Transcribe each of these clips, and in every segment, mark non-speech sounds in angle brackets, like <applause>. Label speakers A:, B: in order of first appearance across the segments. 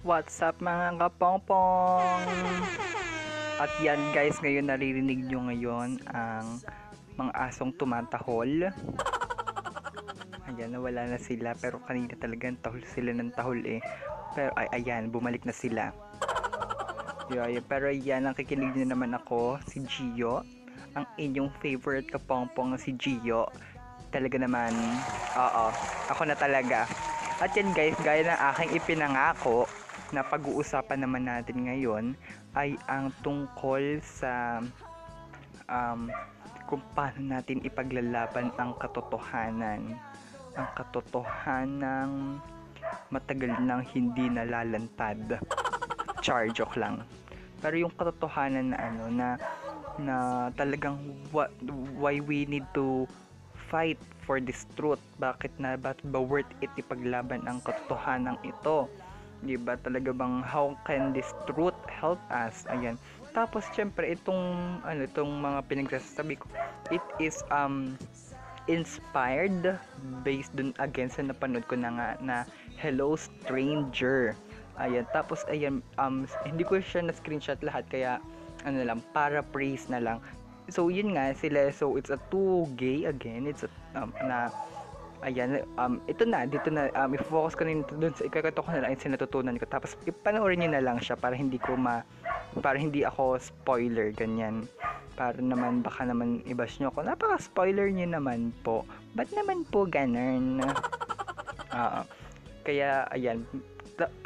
A: What's up mga kapongpong? At yan guys, ngayon naririnig nyo ngayon ang mga asong tumatahol. Ayan, nawala na sila pero kanina talagang tahol sila ng tahol eh. Pero ay, ayan, bumalik na sila. Yeah, pero yan, ang kikinig nyo naman ako, si Gio. Ang inyong favorite kapongpong si Gio. Talaga naman, oo, ako na talaga. At yan guys, gaya ng aking ipinangako na pag-uusapan naman natin ngayon ay ang tungkol sa um, kung paano natin ipaglalaban ang katotohanan. Ang katotohanang matagal nang hindi nalalantad. Char, joke lang. Pero yung katotohanan na ano na na talagang what, why we need to fight for this truth. Bakit na ba, ba worth it ipaglaban ang katotohanan ito? 'Di ba talaga bang how can this truth help us? Ayan. Tapos syempre itong ano itong mga pinagsasabi ko, it is um inspired based dun again sa napanood ko na nga na Hello Stranger. Ayan, tapos ayan um hindi ko siya na screenshot lahat kaya ano lang paraphrase na lang so yun nga sila so it's a two gay again it's a um, na ayan um ito na dito na um i-focus ko na doon sa ikakato ko na lang yung natutunan ko. Tapos ipanoorin niyo na lang siya para hindi ko ma para hindi ako spoiler ganyan. Para naman baka naman i-bash nyo ako. Napaka spoiler niyo naman po. Ba't naman po ganun? <laughs> Uh, kaya ayan.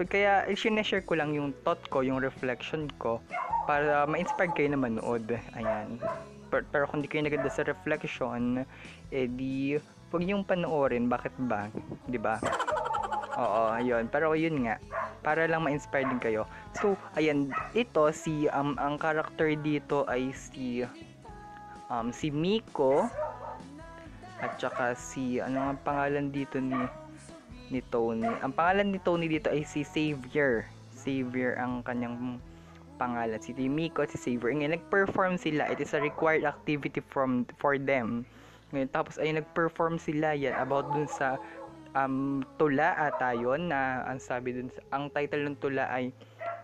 A: Kaya i-share ko lang yung thought ko yung reflection ko para ma-inspire kayo na manood. Ayan. Pero, pero kung di kayo naganda sa reflection, eh di, huwag niyong panoorin. Bakit ba? Di ba? Oo, ayun. Pero yun nga, para lang ma-inspire din kayo. So, ayan, ito, si, um, ang character dito ay si, um, si Miko, at saka si, ano nga pangalan dito ni, ni Tony. Ang pangalan ni Tony dito ay si Xavier. Xavier ang kanyang pangalan. Si Miko at si Saver. Ngayon, nag-perform sila. It is a required activity from for them. Ngayon, tapos ay nag-perform sila yan about dun sa um, tula ata yun na ang sabi dun sa, ang title ng tula ay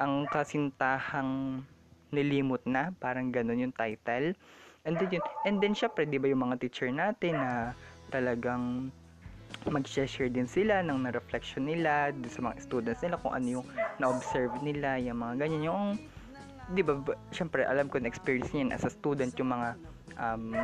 A: ang kasintahang nilimot na. Parang ganun yung title. And then yun. And then syempre, di ba yung mga teacher natin na talagang mag-share din sila ng na-reflection nila sa mga students nila kung ano yung na-observe nila, yung mga ganyan, yung di ba, syempre alam ko na experience niyan as a student yung mga um,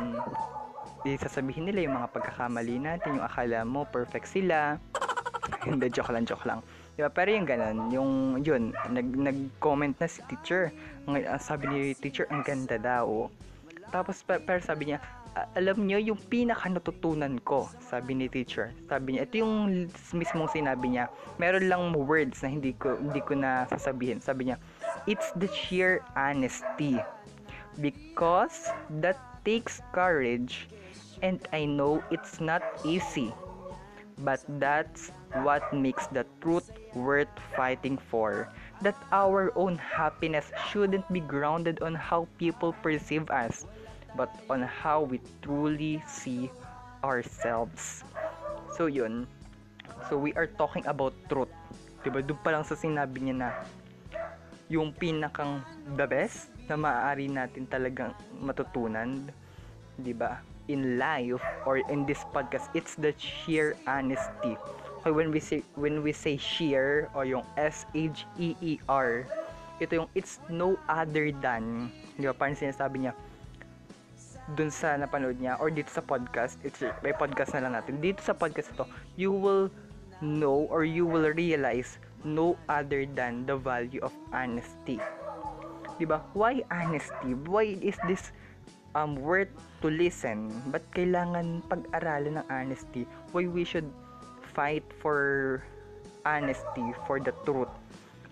A: sasabihin nila yung mga pagkakamali natin, yung akala mo perfect sila. <laughs> Hindi, joke lang, joke lang. Di ba? Pero yung ganun, yung, yun, nag, nag-comment na si teacher. Ang, sabi ni teacher, ang ganda daw. Tapos, pero sabi niya, alam niyo yung pinaka natutunan ko, sabi ni teacher. Sabi niya, ito yung mismong sinabi niya. Meron lang words na hindi ko hindi ko na sasabihin. Sabi niya, it's the sheer honesty. Because that takes courage and I know it's not easy. But that's what makes the truth worth fighting for. That our own happiness shouldn't be grounded on how people perceive us but on how we truly see ourselves. So yun. So we are talking about truth. 'Di ba? Doon pa lang sa sinabi niya na yung pinakang the best na maaari natin talagang matutunan, 'di ba? In life or in this podcast, it's the sheer honesty. Okay, when we say when we say sheer or yung S H E E R, ito yung it's no other than, 'di ba? Parang sinasabi niya, dun sa napanood niya or dito sa podcast, it's may podcast na lang natin. Dito sa podcast ito, you will know or you will realize no other than the value of honesty. 'Di ba? Why honesty? Why is this um worth to listen? But kailangan pag-aralan ng honesty? Why we should fight for honesty, for the truth?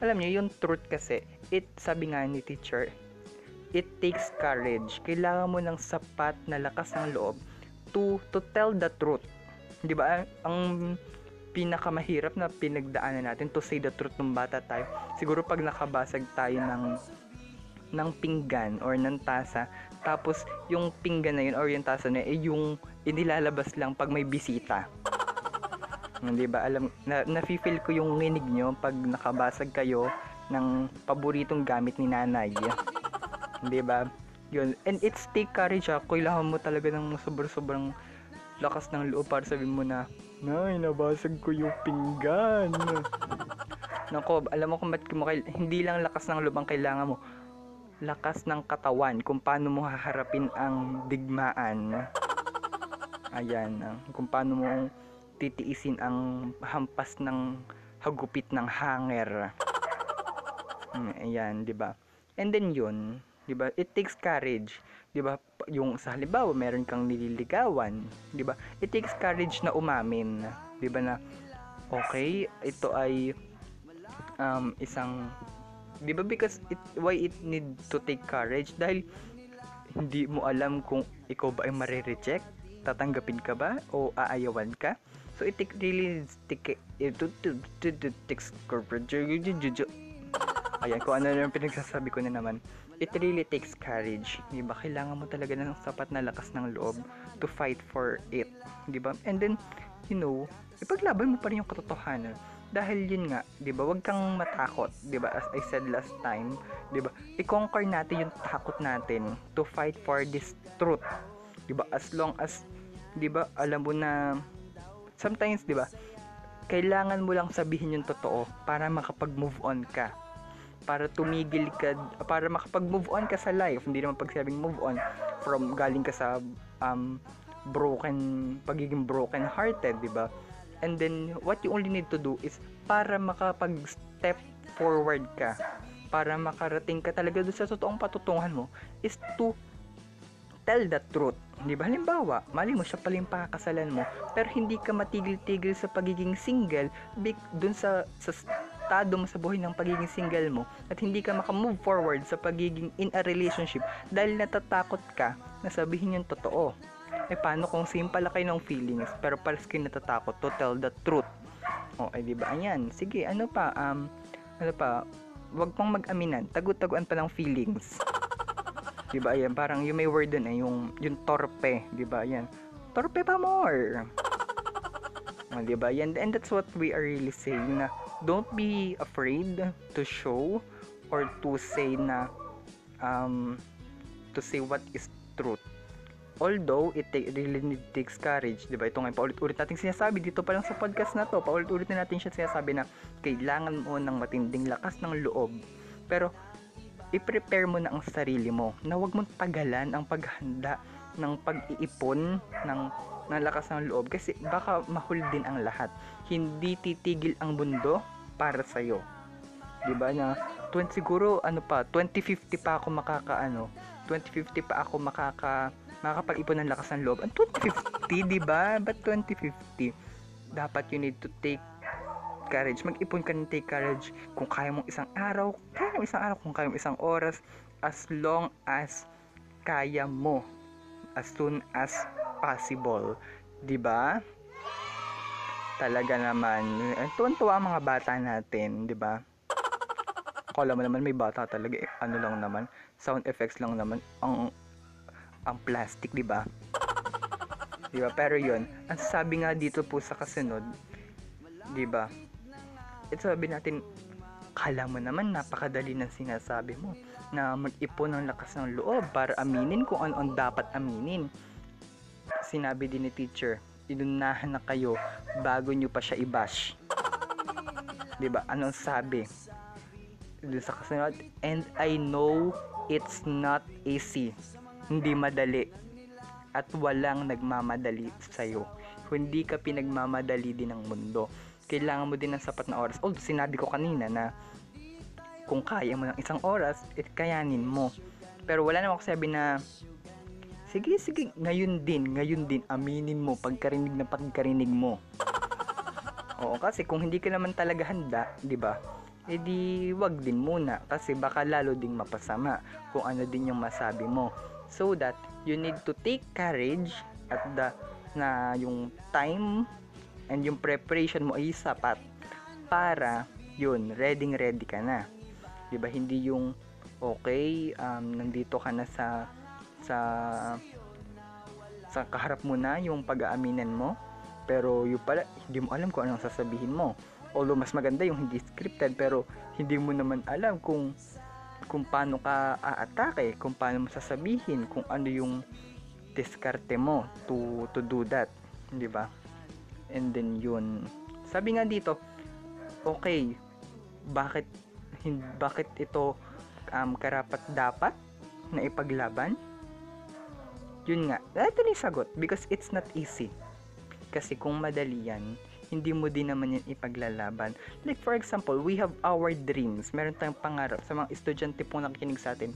A: Alam niyo, yung truth kasi, it sabi nga ni teacher, it takes courage. Kailangan mo ng sapat na lakas ng loob to to tell the truth. 'Di ba? Ang pinakamahirap na pinagdaanan natin to say the truth ng bata tayo. Siguro pag nakabasag tayo ng ng pinggan or ng tasa, tapos yung pinggan na yun or yung tasa na yun, eh, yung inilalabas lang pag may bisita. Hindi ba alam na nafi-feel ko yung nginig nyo pag nakabasag kayo ng paboritong gamit ni nanay. Hindi ba? Yun. And it's take courage ah. Kailangan mo talaga ng sobrang-sobrang lakas ng loob para sabihin mo na, Nay, nabasag ko yung pinggan. Nako, alam mo kung ba't kail- hindi lang lakas ng loob ang kailangan mo. Lakas ng katawan kung paano mo haharapin ang digmaan. Ayan, kung paano mo titiisin ang hampas ng hagupit ng hanger. Mm, ayan, 'di ba? And then 'yun, 'di ba? It takes courage, 'di ba? Yung sa halimbawa, meron kang nililigawan, 'di ba? It takes courage na umamin, 'di ba na okay, ito ay um isang 'di ba because it why it need to take courage dahil hindi mo alam kung ikaw ba ay mare-reject, tatanggapin ka ba o aayawan ka. So it take really take it to to to to takes courage. Ayan, kung ano yung pinagsasabi ko na naman. It really takes courage. Di ba? Kailangan mo talaga ng sapat na lakas ng loob to fight for it. Di ba? And then, you know, ipaglaban mo pa rin yung katotohanan. Dahil yun nga, di ba? Huwag kang matakot. Di ba? As I said last time, di ba? I-conquer natin yung takot natin to fight for this truth. Di ba? As long as, di ba, alam mo na, sometimes, di ba, kailangan mo lang sabihin yung totoo para makapag-move on ka para tumigil ka para makapag-move on ka sa life hindi naman pagsabing move on from galing ka sa um, broken pagiging broken hearted di ba and then what you only need to do is para makapag-step forward ka para makarating ka talaga doon sa totoong patutungan mo is to tell the truth. Di ba? Halimbawa, mali mo siya pala yung pakakasalan mo, pero hindi ka matigil-tigil sa pagiging single big dun sa, sa estado mo sa buhay ng pagiging single mo at hindi ka makamove forward sa pagiging in a relationship dahil natatakot ka na sabihin yung totoo. Eh paano kung same pala kayo ng feelings pero pares kayo natatakot to tell the truth? O, ay di ba? Ayan. Sige, ano pa? Um, ano pa? Huwag pang mag-aminan. Tagu-taguan pa ng feelings. <laughs> 'di ba? Ayan, parang yung may word dun eh, yung yung torpe, 'di ba? Ayan. Torpe pa more. <laughs> Oh, 'di ba? Yan and that's what we are really saying na don't be afraid to show or to say na um to say what is truth. Although it take, really takes courage, 'di ba? Ito nga paulit-ulit nating sinasabi dito pa lang sa podcast na to. Paulit-ulit na natin siya sinasabi na kailangan mo ng matinding lakas ng loob. Pero i-prepare mo na ang sarili mo na huwag mong tagalan ang paghanda ng pag-iipon ng ng lakas ng loob kasi baka mahul din ang lahat. Hindi titigil ang mundo para sa iyo. 'Di ba na 20 siguro ano pa 2050 pa ako makakaano 2050 pa ako makaka makakapag-ipon ng lakas ng loob. Ang 2050, 'di ba? But 2050 dapat you need to take courage. Mag-ipon ka ng take courage kung kaya mong isang araw, kaya mo isang araw, kung kaya mo isang oras, as long as kaya mo. As soon as possible. 'Di ba? Talaga naman. Eh, Tuwan-tuwa mga bata natin, 'di ba? Kala mo naman may bata talaga, eh, ano lang naman, sound effects lang naman ang ang plastic, 'di ba? 'Di ba? Pero 'yun, ang sabi nga dito po sa kasunod, 'di ba? Ito sabi natin, kala mo naman napakadali ng sinasabi mo na mag-ipon ng lakas ng loob para aminin kung ano ang dapat aminin. Sinabi din ni teacher, inunahan na kayo bago nyo pa siya i-bash. 'Di ba? Anong sabi? Doon sa kasunod, and I know it's not easy. Hindi madali. At walang nagmamadali sa'yo. Hindi ka pinagmamadali din ng mundo. Kailangan mo din ng sapat na oras. Although sinabi ko kanina na kung kaya mo ng isang oras, it kayanin mo. Pero wala naman ako sabi na sige, sige, ngayon din, ngayon din, aminin mo pagkarinig na pagkarinig mo. <laughs> Oo, kasi kung hindi ka naman talaga handa, di ba? edi wag din muna kasi baka lalo ding mapasama kung ano din yung masabi mo. So that you need to take courage at the na yung time and yung preparation mo ay sapat para yun, ready ready ka na. 'Di ba? Hindi yung okay, um, nandito ka na sa sa sa kaharap mo na yung pag-aaminan mo pero yung pala hindi mo alam kung anong sasabihin mo although mas maganda yung hindi scripted pero hindi mo naman alam kung kung paano ka aatake kung paano mo sasabihin kung ano yung diskarte mo to to do that di ba? And then yun. Sabi nga dito okay bakit bakit ito um, karapat dapat na ipaglaban? Yun nga. Ito yung sagot because it's not easy. Kasi kung madali yan hindi mo din naman yan ipaglalaban. Like for example, we have our dreams. Meron tayong pangarap sa mga estudyante pong nakikinig sa atin.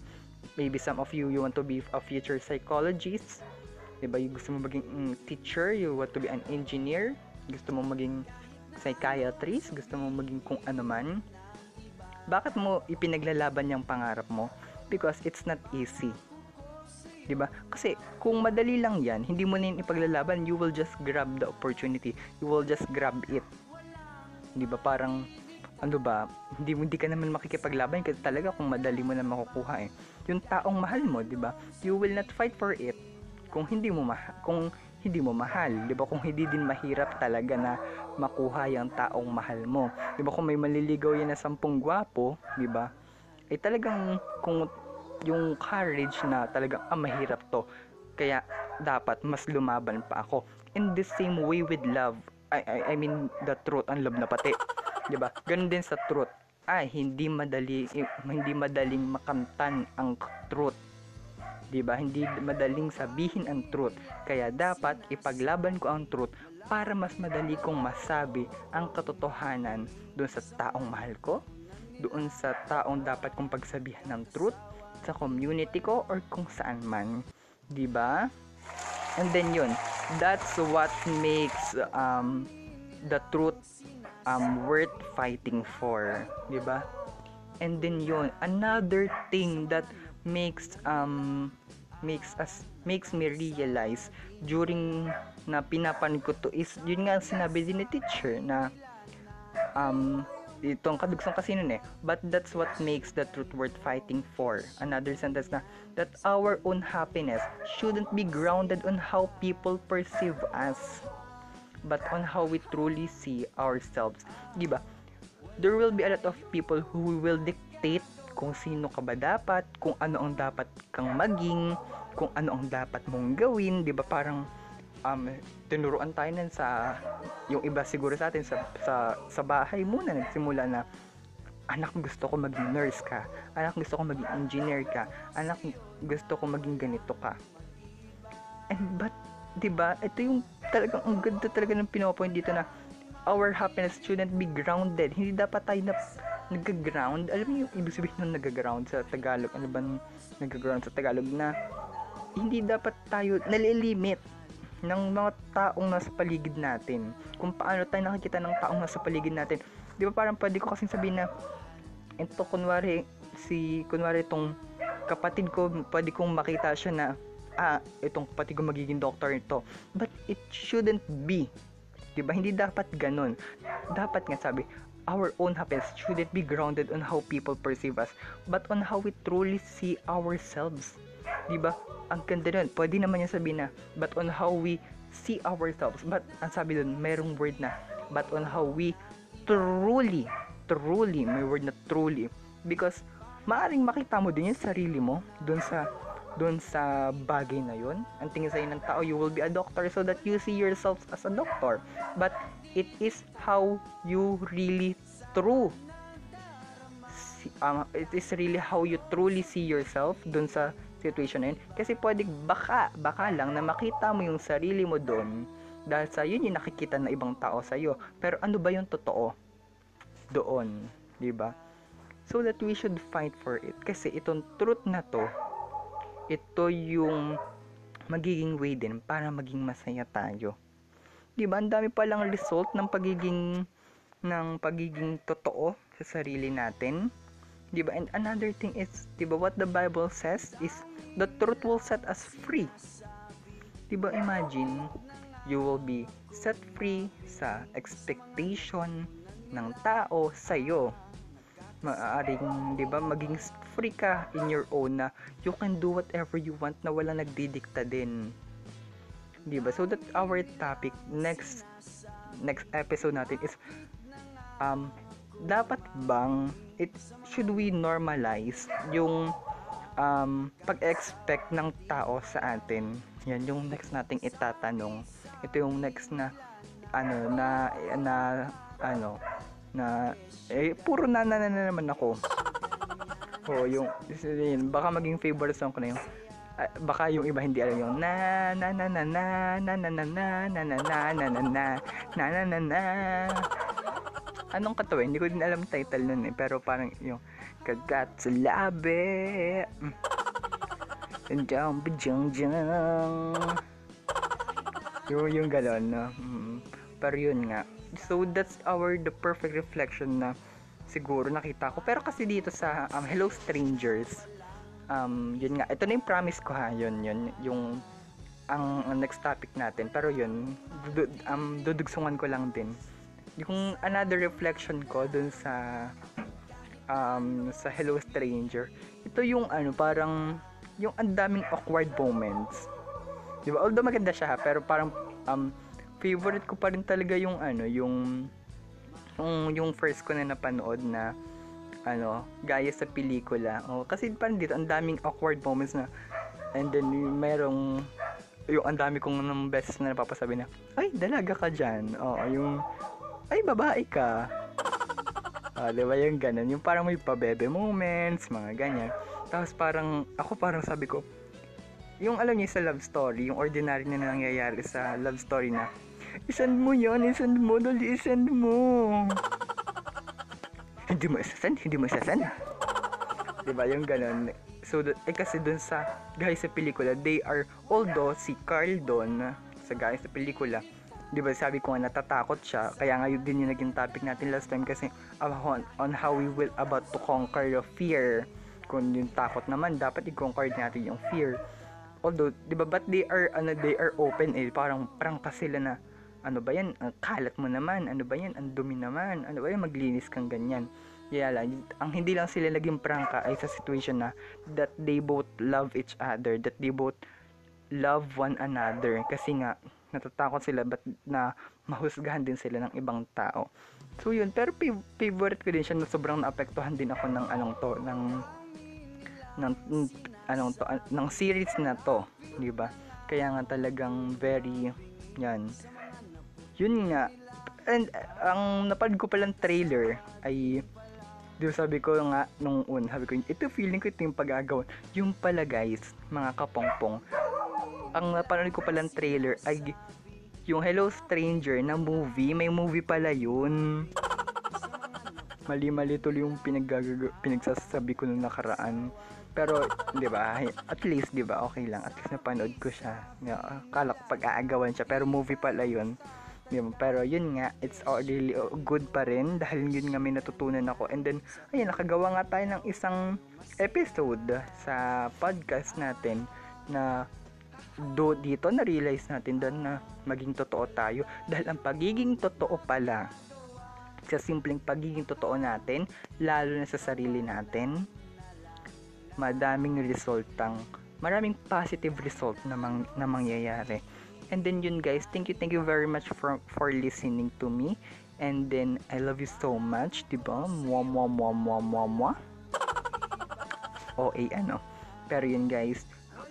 A: Maybe some of you, you want to be a future psychologist. Diba? You gusto mo maging mm, teacher, you want to be an engineer, gusto mo maging psychiatrist, gusto mo maging kung ano man. Bakit mo ipinaglalaban yung pangarap mo? Because it's not easy 'di ba? Kasi kung madali lang 'yan, hindi mo na ipaglalaban, you will just grab the opportunity. You will just grab it. 'Di ba? Parang ano ba, hindi hindi ka naman makikipaglaban kasi talaga kung madali mo na makukuha eh. Yung taong mahal mo, 'di ba? You will not fight for it kung hindi mo ma- kung hindi mo mahal, 'di ba? Kung hindi din mahirap talaga na makuha yung taong mahal mo. 'Di ba? Kung may maliligaw yan na sampung gwapo, 'di ba? Eh talagang kung yung courage na talagang ah, mahirap to. Kaya dapat mas lumaban pa ako. In the same way with love I, I, I mean the truth ang love na pati 'di ba? Ganun din sa truth. Ay hindi madali hindi madaling makamtan ang truth 'di ba? Hindi madaling sabihin ang truth. Kaya dapat ipaglaban ko ang truth para mas madali kong masabi ang katotohanan doon sa taong mahal ko doon sa taong dapat kong pagsabihan ng truth sa community ko or kung saan man. 'Di ba? And then yun, that's what makes um, the truth um, worth fighting for. 'di ba? And then yun, another thing that makes um makes us makes me realize during na pinapanood ko to is yun nga sinabi din ni teacher na um itong kadugsong kasi nun eh. But that's what makes the truth worth fighting for. Another sentence na, that our own happiness shouldn't be grounded on how people perceive us, but on how we truly see ourselves. Diba? There will be a lot of people who will dictate kung sino ka ba dapat, kung ano ang dapat kang maging, kung ano ang dapat mong gawin, 'di ba? Parang um, tinuruan tayo nun sa yung iba siguro sa atin sa, sa, sa bahay muna nagsimula na anak gusto ko maging nurse ka. Anak gusto ko maging engineer ka. Anak gusto ko maging ganito ka. And but 'di ba ito yung talagang ang ganda talaga ng pinopoint dito na our happiness shouldn't be grounded. Hindi dapat tayo na nag-ground. Alam mo yung ibig sabihin ng nag-ground sa Tagalog? Ano ba nag-ground sa Tagalog na hindi dapat tayo nalilimit ng mga taong nasa paligid natin. Kung paano tayo nakikita ng taong nasa paligid natin. Di ba parang pwede ko kasing sabihin na ito kunwari si kunwari itong kapatid ko pwede kong makita siya na ah itong kapatid ko magiging doctor ito but it shouldn't be. 'di ba? Hindi dapat ganun. Dapat nga sabi our own happiness shouldn't be grounded on how people perceive us but on how we truly see ourselves 'di ba ang ganda nun. Pwede naman niya sabihin na, but on how we see ourselves. But, ang sabi dun, merong word na, but on how we truly, truly, may word na truly. Because, maaring makita mo din yung sarili mo, dun sa, dun sa bagay na yun. Ang tingin sa'yo ng tao, you will be a doctor so that you see yourself as a doctor. But, it is how you really true um, it is really how you truly see yourself dun sa situation na yun. Kasi pwede baka, baka lang na makita mo yung sarili mo doon dahil sa yun yung nakikita ng ibang tao sa iyo. Pero ano ba yung totoo doon, 'di ba? So that we should fight for it kasi itong truth na to ito yung magiging way din para maging masaya tayo. 'Di ba? Ang dami pa lang result ng pagiging ng pagiging totoo sa sarili natin. 'Di ba? And another thing is, 'di ba what the Bible says is the truth will set us free. Diba imagine, you will be set free sa expectation ng tao sa iyo. Maaaring, 'di ba, maging free ka in your own na you can do whatever you want na wala nagdidikta din. 'Di ba? So that our topic next next episode natin is um dapat bang it should we normalize yung um pag-expect ng tao sa atin yan yung next nating itatanong ito yung next na ano na na ano na eh puro na na, na, na naman ako oh yung yun, baka maging favorite song ko na yung ah, baka yung iba hindi alam yung na na na na na na na na na na na na na na na na na na anong katawa? Hindi ko din alam title nun eh pero parang yung kagat sa labi. And down bijang jang. Yung yung galon no? Mm. pero yun nga. So that's our the perfect reflection na siguro nakita ko. Pero kasi dito sa um, Hello Strangers um, yun nga, ito na yung promise ko ha, yun, yun, yung ang, ang next topic natin, pero yun, du, um, dudugsungan ko lang din. Yung another reflection ko dun sa um, sa Hello Stranger, ito yung ano, parang yung ang daming awkward moments. Di ba? Although maganda siya pero parang um, favorite ko pa rin talaga yung ano, yung yung, yung first ko na napanood na ano, gaya sa pelikula. Oh, kasi parang dito ang daming awkward moments na and then merong yung ang dami kong ng beses na napapasabi na, ay, dalaga ka dyan. Oo, yung, ay, babae ka. Ah, di ba yung ganun? Yung parang may pabebe moments, mga ganyan. Tapos parang, ako parang sabi ko, yung alam niyo sa love story, yung ordinary na nangyayari sa love story na, isend mo yon isend mo, dali isend mo hindi mo isasend, hindi mo isasend. diba yung ganun. So, eh kasi dun sa guys sa pelikula, they are, although si Carl doon, sa guys sa pelikula, di ba sabi ko nga natatakot siya, kaya nga yun din yung naging topic natin last time kasi on, on how we will about to conquer the fear. Kung yung takot naman, dapat i-conquer natin yung fear. Although, di ba, but they are, ano, they are open eh, parang, parang pa sila na, ano ba yan, ang kalat mo naman, ano ba yan, ang dumi naman, ano ba yan, maglinis kang ganyan. Yeah, lang, ang hindi lang sila naging prangka ay sa situation na that they both love each other, that they both love one another. Kasi nga, natatakot sila but na mahusgahan din sila ng ibang tao. So yun, pero fav- favorite ko din siya na sobrang naapektuhan din ako ng anong to, ng ng ng- anong to, an- ng series na to, 'di ba? Kaya nga talagang very yan. Yun nga. And uh, ang napad ko palang trailer ay Di ba sabi ko nga nung un, sabi ko, ito feeling ko ito yung pag-agawan. Yung pala guys, mga kapongpong, ang napanood ko palang trailer ay yung Hello Stranger na movie, may movie pala yun. Mali-mali tuloy yung pinag pinagsasabi ko nung nakaraan. Pero, di ba, at least, di ba, okay lang. At least napanood ko siya. Nga, Akala ko pag-aagawan siya, pero movie pala yun. Di ba? Pero yun nga, it's all really good pa rin dahil yun nga may natutunan ako. And then, ayun, nakagawa nga tayo ng isang episode sa podcast natin na do dito na-realize natin doon na maging totoo tayo. Dahil ang pagiging totoo pala sa simpleng pagiging totoo natin lalo na sa sarili natin madaming resultang maraming positive result na, mang, na mangyayari. And then yun guys thank you thank you very much for for listening to me. And then I love you so much diba mwa mwa mwa mwa mwa mwa <laughs> o ano? Pero yun guys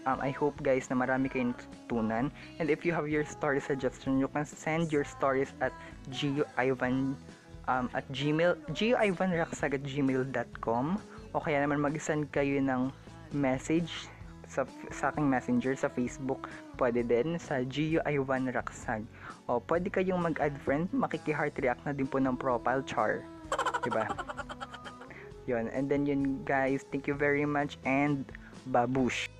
A: um, I hope guys na marami kayong natutunan. And if you have your story suggestion you can send your stories at Ivan um, at gmail giovanraksag at gmail.com o kaya naman mag-send kayo ng message sa, sa aking messenger sa Facebook. Pwede din sa Gio o pwede kayong mag-add friend. Makiki-heart react na din po ng profile char. Diba? Yun. And then yun guys thank you very much and babush